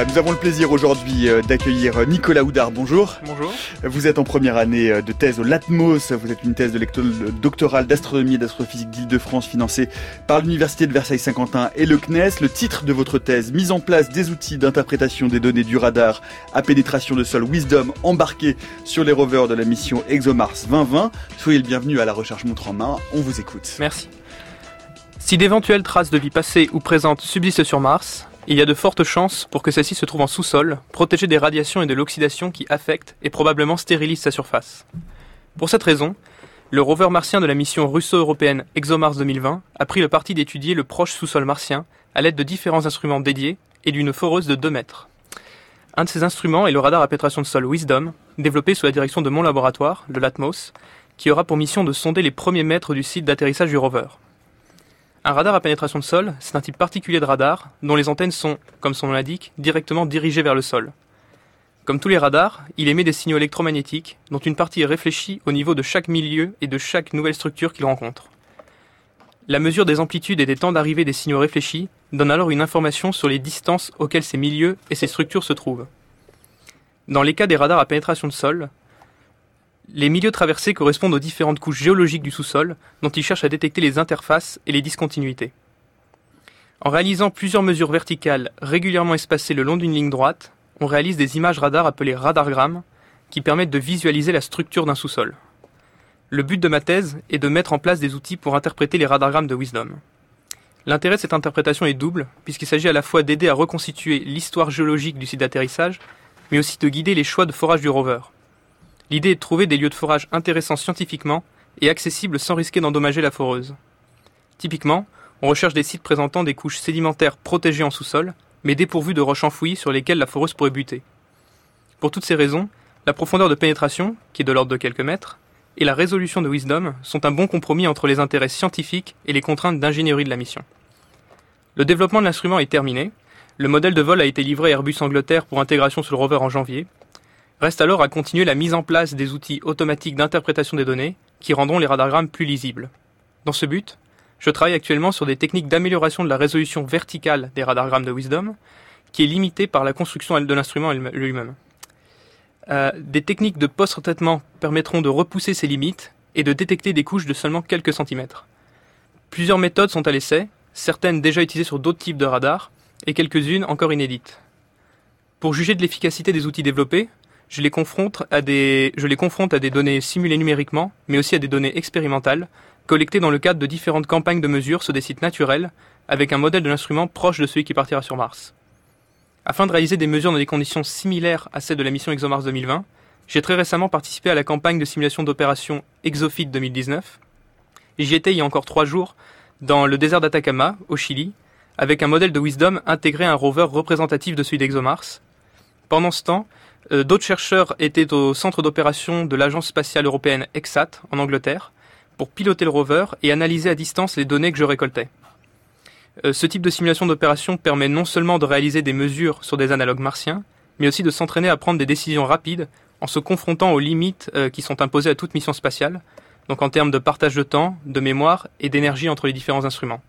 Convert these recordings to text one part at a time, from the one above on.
Voilà, nous avons le plaisir aujourd'hui euh, d'accueillir Nicolas Houdard. Bonjour. Bonjour. Vous êtes en première année euh, de thèse au LATMOS. Vous êtes une thèse de doctorale d'astronomie et d'astrophysique d'Île-de-France financée par l'Université de Versailles-Saint-Quentin et le CNES. Le titre de votre thèse, mise en place des outils d'interprétation des données du radar à pénétration de sol Wisdom embarqués sur les rovers de la mission ExoMars 2020. Soyez le bienvenu à la recherche montre en main. On vous écoute. Merci. Si d'éventuelles traces de vie passée ou présente subsistent sur Mars, il y a de fortes chances pour que celle-ci se trouve en sous-sol, protégée des radiations et de l'oxydation qui affectent et probablement stérilisent sa surface. Pour cette raison, le rover martien de la mission russo-européenne ExoMars 2020 a pris le parti d'étudier le proche sous-sol martien à l'aide de différents instruments dédiés et d'une foreuse de 2 mètres. Un de ces instruments est le radar à pénétration de sol Wisdom, développé sous la direction de mon laboratoire, le LATMOS, qui aura pour mission de sonder les premiers mètres du site d'atterrissage du rover. Un radar à pénétration de sol, c'est un type particulier de radar dont les antennes sont, comme son nom l'indique, directement dirigées vers le sol. Comme tous les radars, il émet des signaux électromagnétiques dont une partie est réfléchie au niveau de chaque milieu et de chaque nouvelle structure qu'il rencontre. La mesure des amplitudes et des temps d'arrivée des signaux réfléchis donne alors une information sur les distances auxquelles ces milieux et ces structures se trouvent. Dans les cas des radars à pénétration de sol, les milieux traversés correspondent aux différentes couches géologiques du sous-sol, dont ils cherchent à détecter les interfaces et les discontinuités. En réalisant plusieurs mesures verticales régulièrement espacées le long d'une ligne droite, on réalise des images radar appelées radargrammes, qui permettent de visualiser la structure d'un sous-sol. Le but de ma thèse est de mettre en place des outils pour interpréter les radargrammes de Wisdom. L'intérêt de cette interprétation est double, puisqu'il s'agit à la fois d'aider à reconstituer l'histoire géologique du site d'atterrissage, mais aussi de guider les choix de forage du rover. L'idée est de trouver des lieux de forage intéressants scientifiquement et accessibles sans risquer d'endommager la foreuse. Typiquement, on recherche des sites présentant des couches sédimentaires protégées en sous-sol, mais dépourvues de roches enfouies sur lesquelles la foreuse pourrait buter. Pour toutes ces raisons, la profondeur de pénétration, qui est de l'ordre de quelques mètres, et la résolution de Wisdom sont un bon compromis entre les intérêts scientifiques et les contraintes d'ingénierie de la mission. Le développement de l'instrument est terminé, le modèle de vol a été livré à Airbus Angleterre pour intégration sur le rover en janvier, Reste alors à continuer la mise en place des outils automatiques d'interprétation des données qui rendront les radargrammes plus lisibles. Dans ce but, je travaille actuellement sur des techniques d'amélioration de la résolution verticale des radargrammes de Wisdom, qui est limitée par la construction de l'instrument lui-même. Euh, des techniques de post-retraitement permettront de repousser ces limites et de détecter des couches de seulement quelques centimètres. Plusieurs méthodes sont à l'essai, certaines déjà utilisées sur d'autres types de radars, et quelques-unes encore inédites. Pour juger de l'efficacité des outils développés, je les confronte à des, données simulées numériquement, mais aussi à des données expérimentales, collectées dans le cadre de différentes campagnes de mesure sur des sites naturels, avec un modèle de l'instrument proche de celui qui partira sur Mars. Afin de réaliser des mesures dans des conditions similaires à celles de la mission ExoMars 2020, j'ai très récemment participé à la campagne de simulation d'opération ExoFit 2019. J'y étais il y a encore trois jours, dans le désert d'Atacama, au Chili, avec un modèle de Wisdom intégré à un rover représentatif de celui d'ExoMars. Pendant ce temps, d'autres chercheurs étaient au centre d'opération de l'Agence spatiale européenne EXAT en Angleterre pour piloter le rover et analyser à distance les données que je récoltais. Euh, ce type de simulation d'opération permet non seulement de réaliser des mesures sur des analogues martiens, mais aussi de s'entraîner à prendre des décisions rapides en se confrontant aux limites euh, qui sont imposées à toute mission spatiale, donc en termes de partage de temps, de mémoire et d'énergie entre les différents instruments.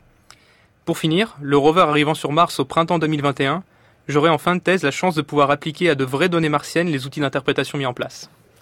Pour finir, le rover arrivant sur Mars au printemps 2021 j'aurai en fin de thèse la chance de pouvoir appliquer à de vraies données martiennes les outils d'interprétation mis en place.